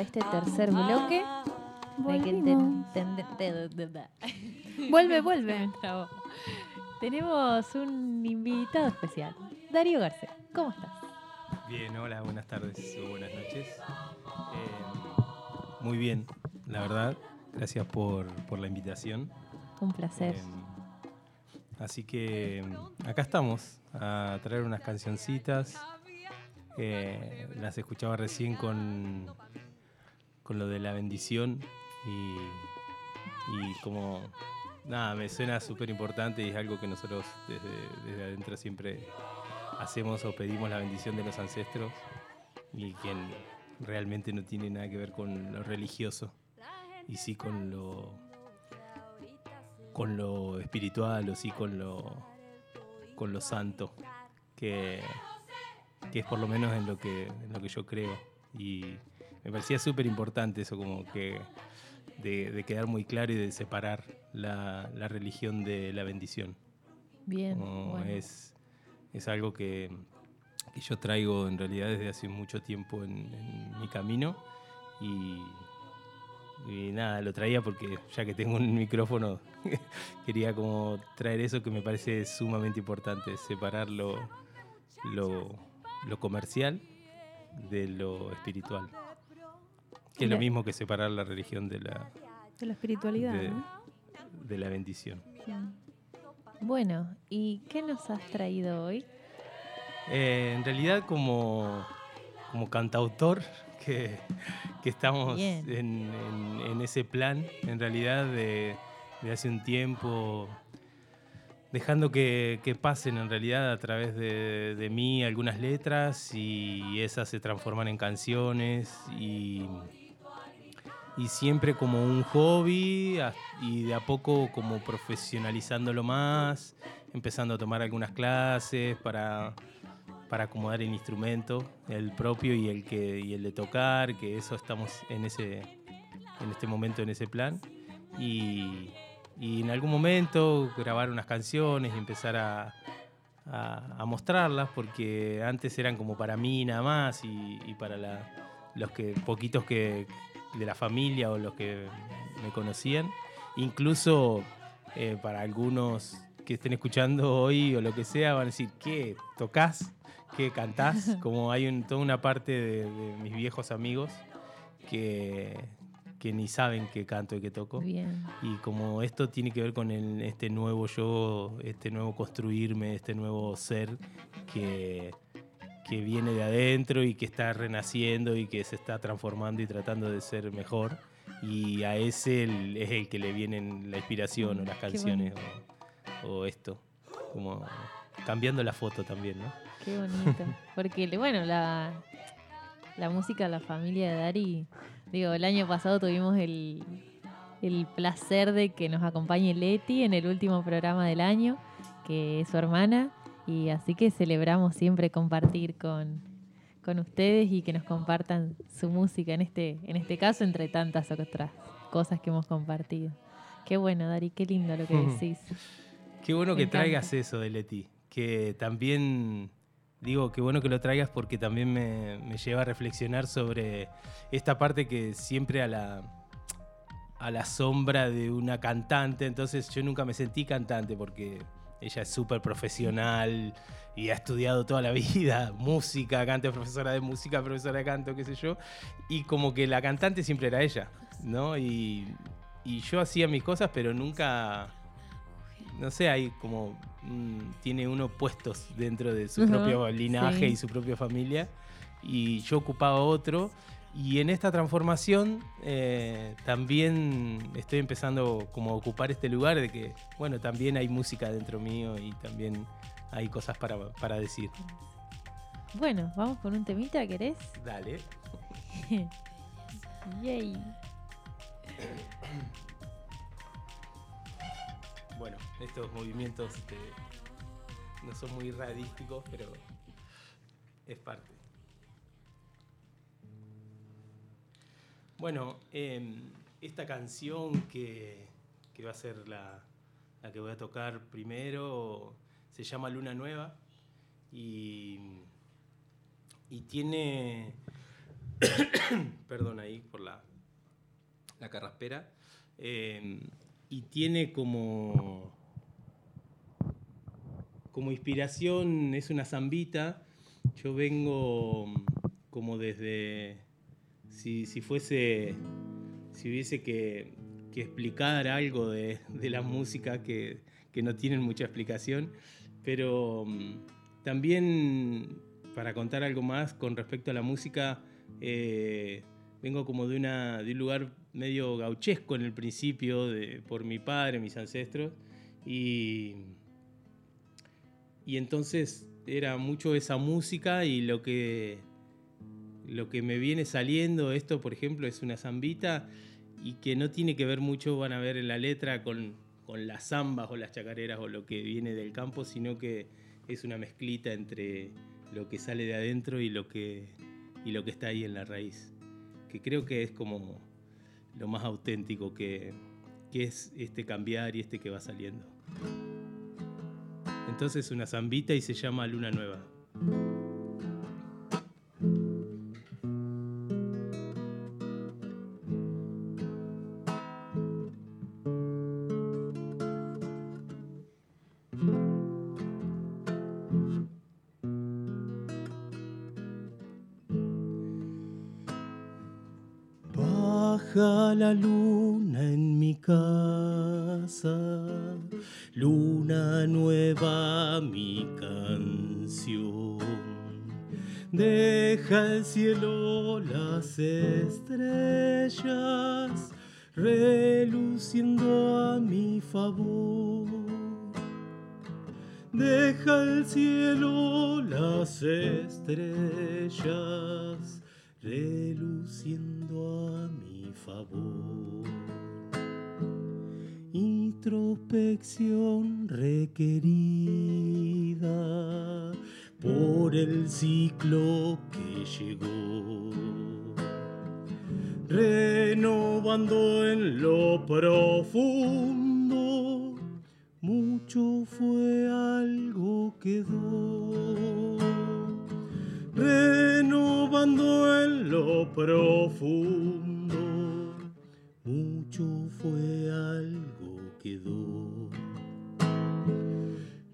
a este tercer bloque. Vuelve, vuelve. Tenemos un invitado especial, Darío García. ¿Cómo estás? Bien, hola, buenas tardes o buenas noches. Eh, muy bien, la verdad. Gracias por, por la invitación. Un placer. Eh, así que mm, acá estamos a traer unas cancioncitas. Eh, las escuchaba recién con, con lo de la bendición y, como nada, me suena súper importante y es algo que nosotros desde, desde adentro siempre hacemos o pedimos la bendición de los ancestros y que realmente no tiene nada que ver con lo religioso y sí con lo con lo espiritual o sí con lo con lo santo que, que es por lo menos en lo que en lo que yo creo. Y me parecía súper importante eso como que de, de quedar muy claro y de separar la, la religión de la bendición Bien. bueno. es, es algo que, que yo traigo en realidad desde hace mucho tiempo en, en mi camino y, y nada, lo traía porque ya que tengo un micrófono quería como traer eso que me parece sumamente importante, separar lo, lo, lo comercial de lo espiritual. Que es lo mismo que separar la religión de la, De la espiritualidad, de, ¿no? de la bendición. Bueno, ¿y qué nos has traído hoy? Eh, en realidad como, como cantautor que, que estamos en, en- en ese plan, en realidad de, de hace un tiempo, dejando que, que pasen en realidad a través de, de mí algunas letras y esas se transforman en canciones y, y siempre como un hobby y de a poco como profesionalizándolo más, empezando a tomar algunas clases para, para acomodar el instrumento, el propio y el, que, y el de tocar, que eso estamos en, ese, en este momento en ese plan. Y, y en algún momento grabar unas canciones y empezar a, a- mostrarlas, porque antes eran como para mí nada más y, para los que poquitos que de la familia o los que me conocían. Incluso eh, para algunos que estén escuchando hoy o lo que sea, van a decir, ¿qué? ¿Tocás? ¿Qué cantás? Como hay un- toda una parte de, de mis viejos amigos que, que ni saben que canto y que toco. Bien. Y como esto tiene que ver con el- este nuevo yo, este nuevo construirme, este nuevo ser que, que viene de adentro y que está renaciendo y que se está transformando y tratando de ser mejor. Y a ese el- es el que le vienen la inspiración o las Qué canciones o, o esto. Como cambiando la foto también, ¿no? Qué bonito. Porque, bueno, la, la música la familia de Dari, digo, el año pasado tuvimos el, el placer de que nos acompañe Leti en el último programa del año, que es su hermana, y así que celebramos siempre compartir con, con ustedes y que nos compartan su música, en este, en este caso, entre tantas otras cosas que hemos compartido. Qué bueno, Dari, qué lindo lo que decís. Qué bueno Me que encanta. traigas eso de Leti, que también, digo, qué bueno que lo traigas porque también me, me lleva a reflexionar sobre esta parte que siempre a la, a la sombra de una cantante, entonces yo nunca me sentí cantante porque ella es súper profesional y ha estudiado toda la vida música, canta es profesora de música, profesora de canto, qué sé yo, y como que la cantante siempre era ella, ¿no? Y, y yo hacía mis cosas, pero nunca no sé, hay como mm, tiene uno puestos dentro de su Ujú, propio linaje sí. y su propia familia y yo ocupaba otro y en esta transformación eh, también estoy empezando como a ocupar este lugar de que bueno también hay música dentro mío y también hay cosas para, para decir Bueno, vamos con un temita, ¿querés? dale Yay. bueno estos movimientos este, no son muy radísticos pero es parte Bueno, eh, esta canción que, que va a ser la, la que voy a tocar primero se llama Luna Nueva y, y tiene Perdón ahí por la, la carraspera. Eh, y tiene como, como inspiración, es una zambita. Yo vengo como desde, si, si fuese, si hubiese que, que explicar algo de, de la música que, que, no tienen mucha explicación, pero mm, también para contar algo más con respecto a la música, eh, vengo como de, una, de un lugar medio gauchesco en el principio, de, por mi padre, mis ancestros, y, y entonces era mucho esa música y lo que, lo que me viene saliendo, esto por ejemplo es una zambita y que no tiene que ver mucho, van a ver en la letra, con, con las zambas o las chacareras o lo que viene del campo, sino que es una mezclita entre lo que sale de adentro y lo que, y lo que está ahí en la raíz, que creo que es como lo más auténtico que, que es este cambiar y este que va saliendo. Entonces una zambita y se llama Luna Nueva. Luna nueva mi canción. Deja el cielo las estrellas reluciendo a mi favor. Deja el cielo las estrellas reluciendo a mi favor. Introspección requerida por el ciclo que llegó, renovando en lo profundo, mucho fue algo quedó renovando en lo profundo. Mucho fue algo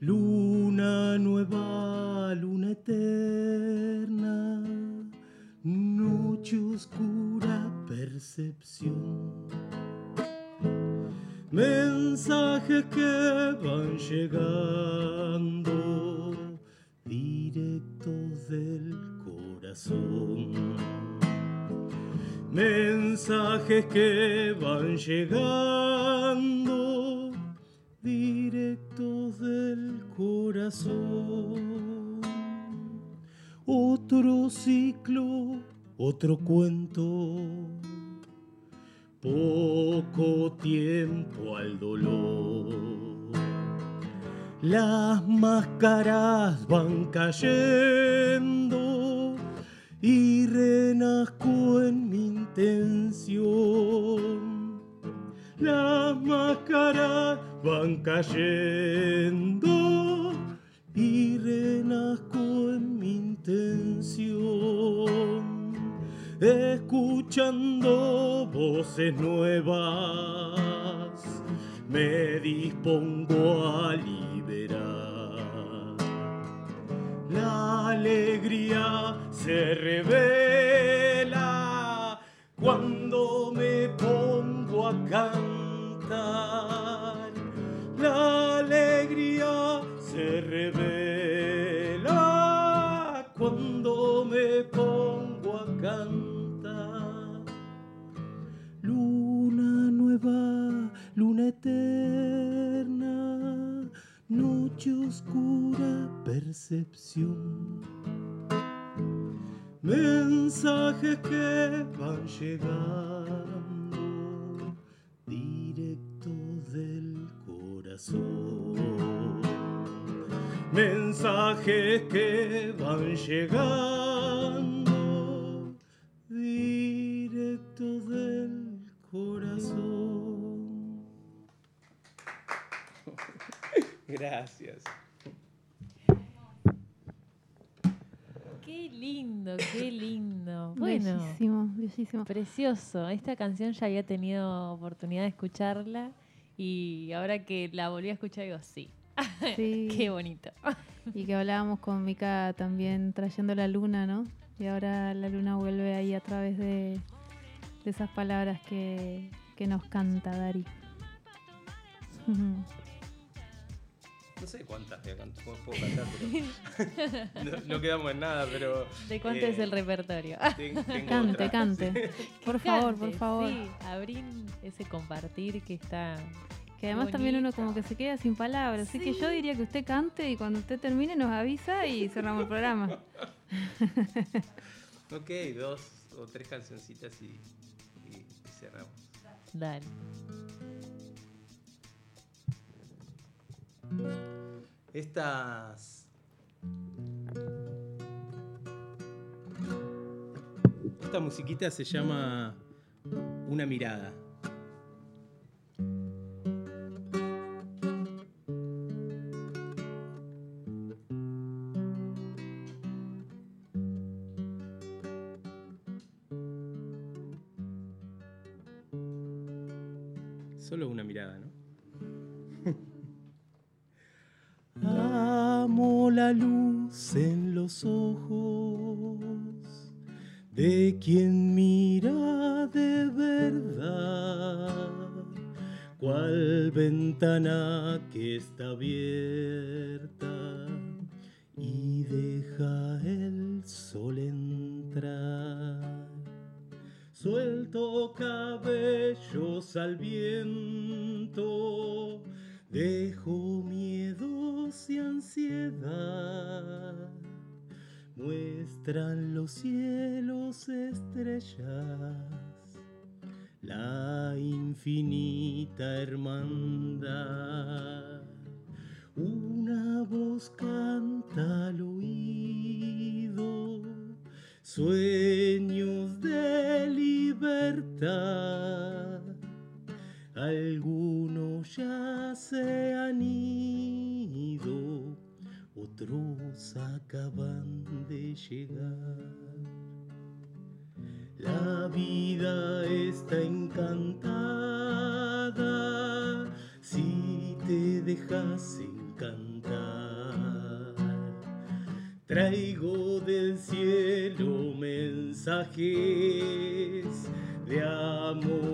Luna nueva, luna eterna, noche oscura percepción. Mensajes que van llegando directos del corazón. Mensajes que van llegando directos del corazón. Otro ciclo, otro cuento. Poco tiempo al dolor. Las máscaras van cayendo y renazco en mi intención. Las máscaras van cayendo y renazco en mi intención. Escuchando voces nuevas, me dispongo a liberar. La alegría se revela cuando me pongo a cantar. La alegría se revela cuando me pongo a cantar. Luna nueva, luna eterna, noche oscura percepción. Mensajes que van llegando directos del corazón. Mensajes que van llegando Bueno, Bellísimo, bellísimo. precioso. Esta canción ya había tenido oportunidad de escucharla y ahora que la volví a escuchar digo, sí, Sí. qué bonito. Y que hablábamos con Mika también trayendo la luna, ¿no? Y ahora la luna vuelve ahí a través de, de esas palabras que, que nos canta Dari. No sé cuántas voy a cantar, puedo, cantar, pero no, no quedamos en nada, pero... ¿De cuánto es eh, el repertorio? ten- tengo Cante, otra. cante. Por favor, por favor. Sí, abrir ese compartir que está... Que además también uno como que se queda sin palabras. Así que yo diría que usted cante y cuando usted termine nos avisa y cerramos el programa. Ok, dos o tres cancioncitas y, y- y cerramos. Dale. Estas. Esta musiquita se llama Una mirada. Al viento, dejo miedos y ansiedad. Muestran los cielos estrellas, la infinita hermandad. Mensajes de amor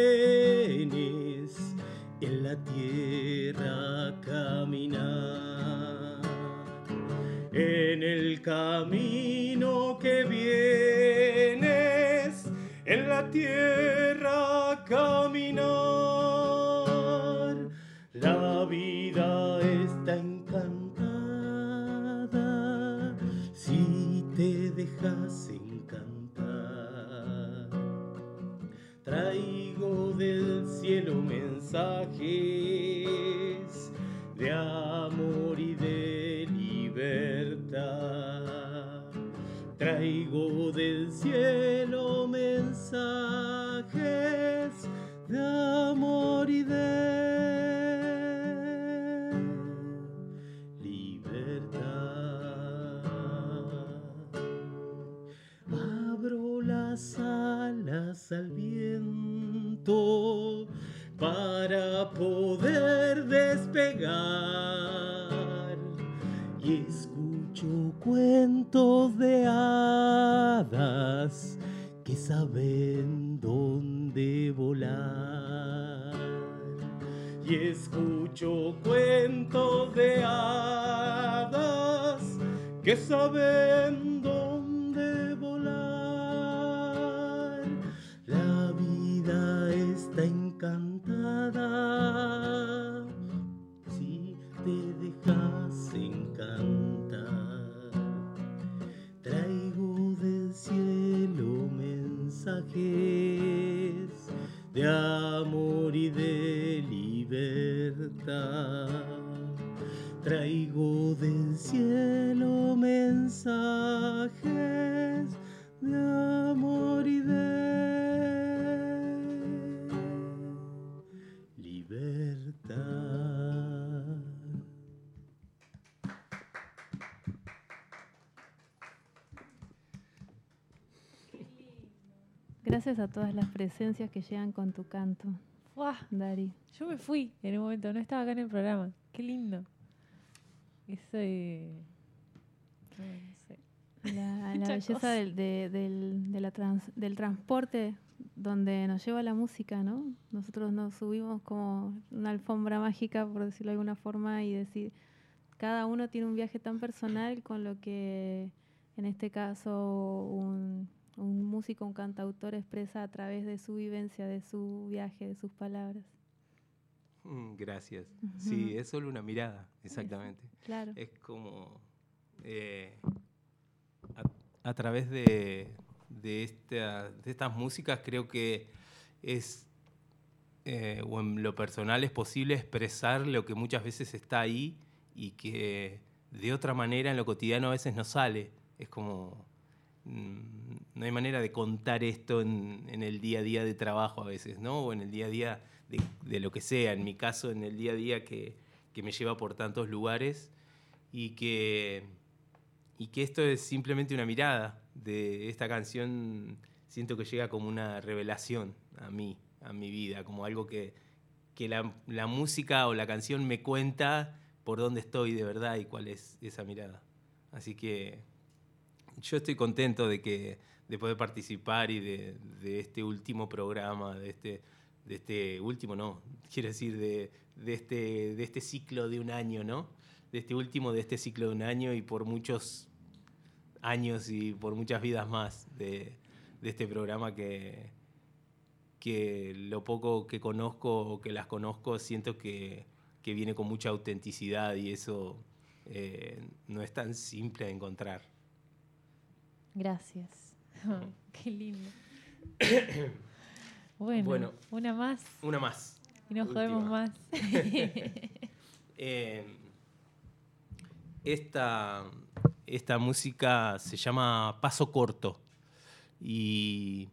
que vienes en la tierra caminar en el camino que vienes en la tierra caminar. Mensajes de amor y de libertad. Traigo del cielo mensajes de amor y de libertad. Abro las alas al viento cielo mensajes de amor y de libertad. Traigo del cielo mensajes Gracias a todas las presencias que llegan con tu canto, ¡Guau! Dari. Yo me fui en un momento, no estaba acá en el programa. Qué lindo. Ese. no, no sé. La, belleza del, de- del, de la trans- del transporte donde nos lleva la música, ¿no? Nosotros nos subimos como una alfombra mágica, por decirlo de alguna forma, y decir, cada uno tiene un viaje tan personal con lo que, en este caso, un, un músico, un cantautor expresa a través de su vivencia, de su viaje, de sus palabras. Mm, Gracias. Sí, es solo una mirada, exactamente. Claro. Es como eh, a, a través de, de, esta- de estas músicas creo que es, eh, o en lo personal es posible expresar lo que muchas veces está ahí y que de otra manera en lo cotidiano a veces no sale. Es como, no hay manera de contar esto en, el día a día de trabajo a veces, ¿no? O en el día a día de, lo que sea. En mi caso, en el día a día que, que me lleva por tantos lugares y que, y que esto es simplemente una mirada de esta canción. Siento que llega como una revelación a mí, a mi vida, como algo que, que la, la música o la canción me cuenta por dónde estoy de verdad y cuál es esa mirada. Así que yo estoy contento de que de poder participar y de, de este último programa, de este, de este último, no, quiero decir, de, de este, de este ciclo de un año, ¿no? De este último de este ciclo de un año y por muchos años y por muchas vidas más de, de este programa que, que lo poco que conozco o que las conozco siento que, que viene con mucha autenticidad y eso eh, no es tan simple de encontrar. Gracias. Qué lindo. Bueno, Bueno. una más Una más. y nos Última. jodemos más. Eh, esta, esta música se llama Paso Corto y,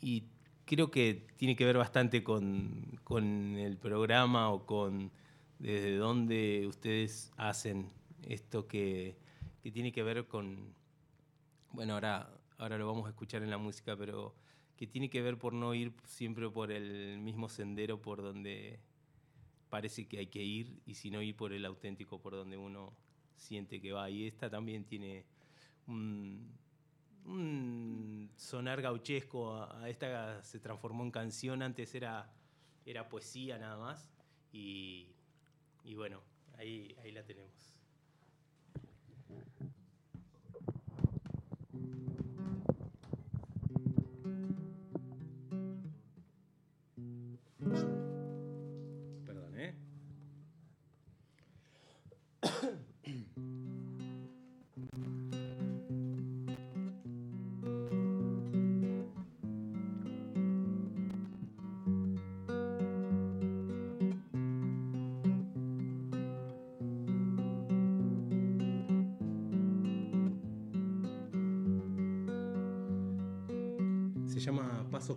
y creo que tiene que ver bastante con, con el programa o con desde dónde ustedes hacen esto que, que tiene que ver con, bueno, ahora, ahora lo vamos a escuchar en la música, pero que tiene que ver por no ir siempre por el mismo sendero por donde parece que hay que ir y si no ir por el auténtico por donde uno siente que va. Y esta también tiene un, sonar gauchesco. A esta se transformó en canción, antes era, era poesía nada más. Y, y bueno, ahí, ahí la tenemos.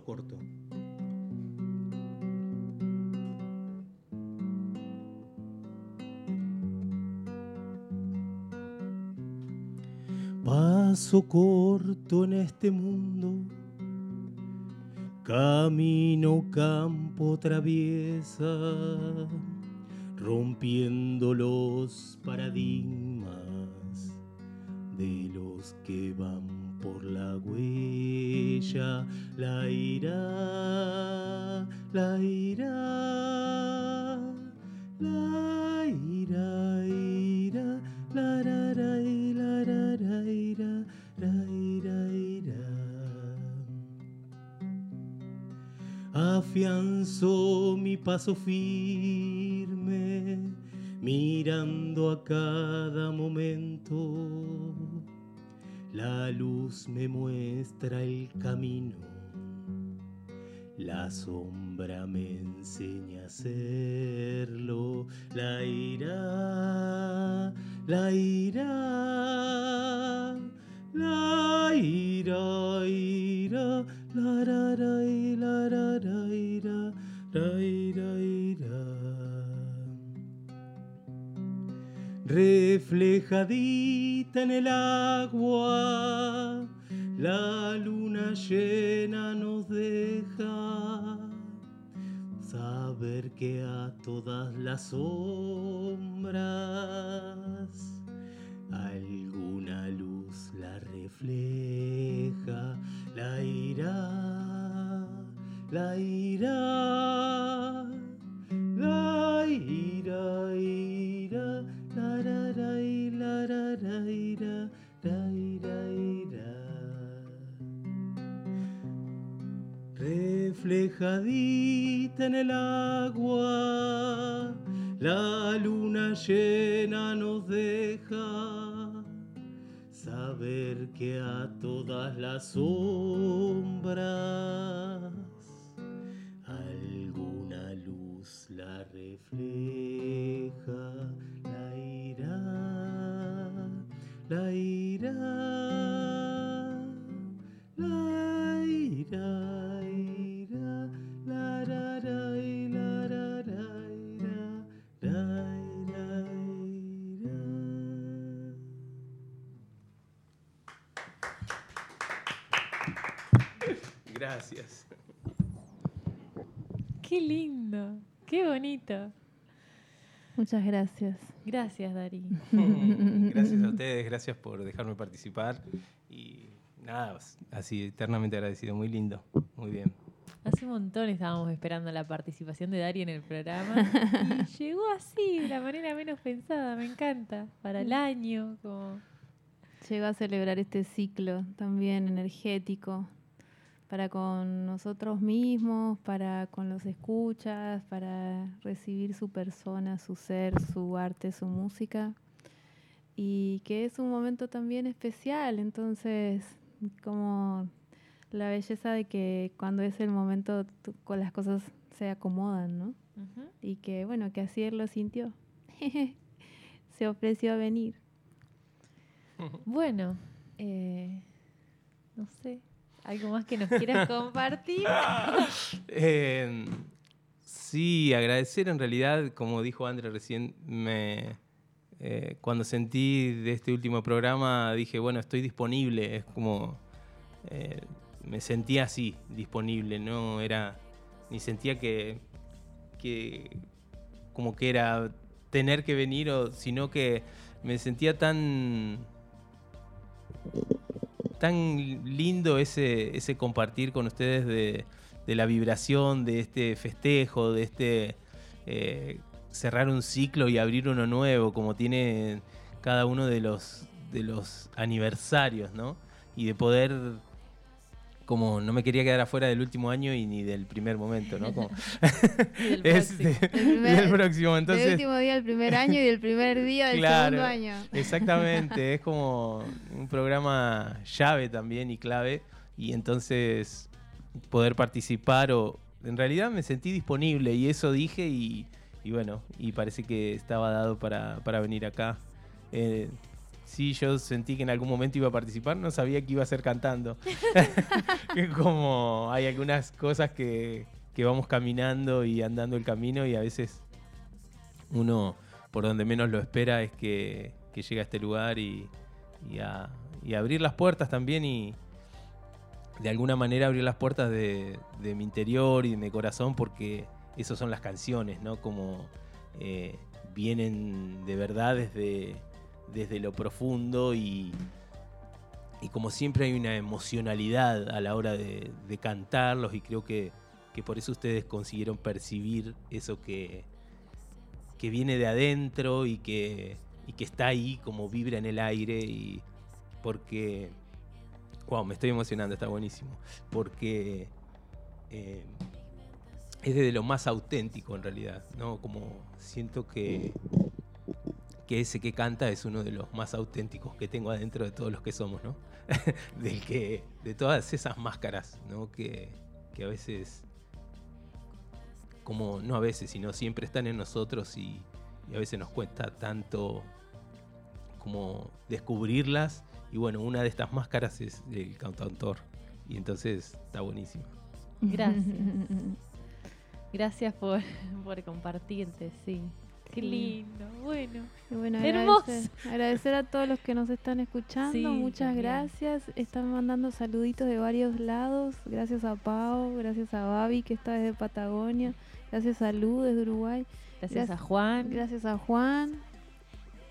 Corto. Paso corto en este mundo, camino campo traviesa, rompiendo los paradigmas de los que van por la huella, la ira, la ira, la ira, ira, la ra, ra, la ra, ra, ira, ra, ira, ira. Afianzo mi paso firme, mirando a cada momento. La luz me muestra el camino, la sombra me enseña a hacerlo. la ira, la ira, la ira, ira, la ra Reflejadita en el agua, la luna llena nos deja saber que a todas las sombras alguna luz la refleja, la irá, la irá, Reflejadita en el agua, la luna llena nos deja saber que a todas las sombras Gracias. Qué lindo, qué bonito. Muchas gracias. Gracias, Dari. Gracias a ustedes, gracias por dejarme participar. Y nada, así eternamente agradecido, muy lindo, muy bien. Hace un montón estábamos esperando la participación de Dari en el programa y llegó así, de la manera menos pensada, me encanta, para el año, como... Llegó a celebrar este ciclo también energético para con nosotros mismos, para con los escuchas, para recibir su persona, su ser, su arte, su música. Y que es un momento también especial, entonces como la belleza de que cuando es el momento con las cosas se acomodan, ¿no? Y que bueno, que así él lo sintió. se ofreció a venir. Bueno, eh, no sé, ¿algo más que nos quieras compartir? Eh, sí, agradecer en realidad, como dijo André recién, me, eh, cuando sentí de este último programa dije, bueno, estoy disponible, es como, eh, me sentía así, disponible, no era, ni sentía que, que como que era tener que venir, o, sino que me sentía tan tan lindo ese, ese compartir con ustedes de, de la vibración, de este festejo, de este eh, cerrar un ciclo y abrir uno nuevo, como tiene cada uno de los, de los aniversarios, ¿no? Y de poder, como no me quería quedar afuera del último año y ni del primer momento, ¿no? Como- Y del Este, próximo. primer- del próximo, del entonces... último día del primer año y del primer día del Claro. segundo año. Exactamente, es como un programa llave también y clave. Y entonces poder participar o... En realidad me sentí disponible y eso dije y, y bueno, y parece que estaba dado para, para venir acá. Eh, sí, yo sentí que en algún momento iba a participar, no sabía que iba a ser cantando. que como hay algunas cosas que, que vamos caminando y andando el camino y a veces uno por donde menos lo espera es que, que llega a este lugar y, y a, y a abrir las puertas también y de alguna manera abrir las puertas de, de mi interior y de mi corazón porque esas son las canciones, ¿no? Como eh, vienen de verdad desde, desde lo profundo y, y como siempre hay una emocionalidad a la hora de, cantarlos y creo que, que por eso ustedes consiguieron percibir eso que, que viene de adentro y que, y que está ahí como vibra en el aire y porque wow me estoy emocionando está buenísimo. Porque eh, es de lo más auténtico en realidad no como siento que que ese que canta es uno de los más auténticos que tengo adentro de todos los que somos no del que de todas esas máscaras no que, que a veces como no a veces, sino siempre están en nosotros y, y a veces nos cuesta tanto como descubrirlas. Y bueno, una de estas máscaras es el cantautor. Y entonces está buenísimo. Gracias. Gracias por, por compartirte, sí. Qué lindo, bueno. Bueno, Hermoso. agradecer, agradecer a todos los que nos están escuchando. Sí, Muchas también. gracias. Están mandando saluditos de varios lados. Gracias a Pau, gracias a Babi que está desde Patagonia, gracias a Lu desde Uruguay, Gracias, Gracias. a Juan. gracias a Juan.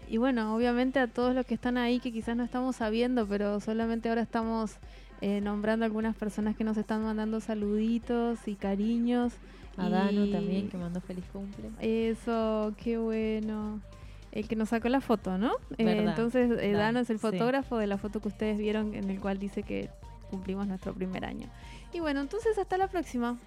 Y bueno, obviamente a todos los que están ahí que quizás no estamos sabiendo, pero solamente ahora estamos eh, nombrando algunas personas que nos están mandando saluditos y cariños. A Dano Y- también, que mandó feliz cumple. Eso, qué bueno. El que nos sacó la foto, ¿no? Eh, entonces, eh, Dano, es el sí. fotógrafo de la foto que ustedes vieron en el cual dice que cumplimos nuestro primer año. Y bueno, entonces hasta la próxima.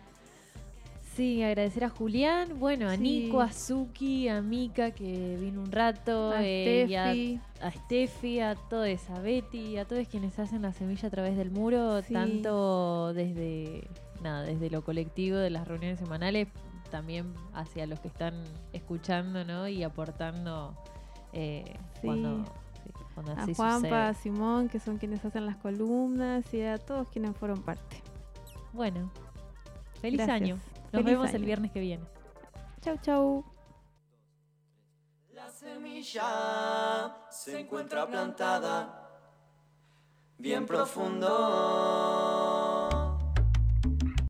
Sí, agradecer a Julián, bueno, a Sí. Nico, a Suki, a Mika que vino un rato, A eh, y a, Steffi. a Steffi, a todos, a Betty, a todos quienes hacen la semilla a través del muro, Sí. tanto desde nada, desde lo colectivo de las reuniones semanales, también hacia los que están escuchando, ¿no? Y aportando eh, Sí. cuando, sí, cuando A así Juanpa, a. Simón, que son quienes hacen las columnas, y a todos quienes fueron parte. Bueno, feliz Gracias. año. Nos Feliz vemos el viernes que viene. Chau, chau. La semilla se encuentra plantada bien profundo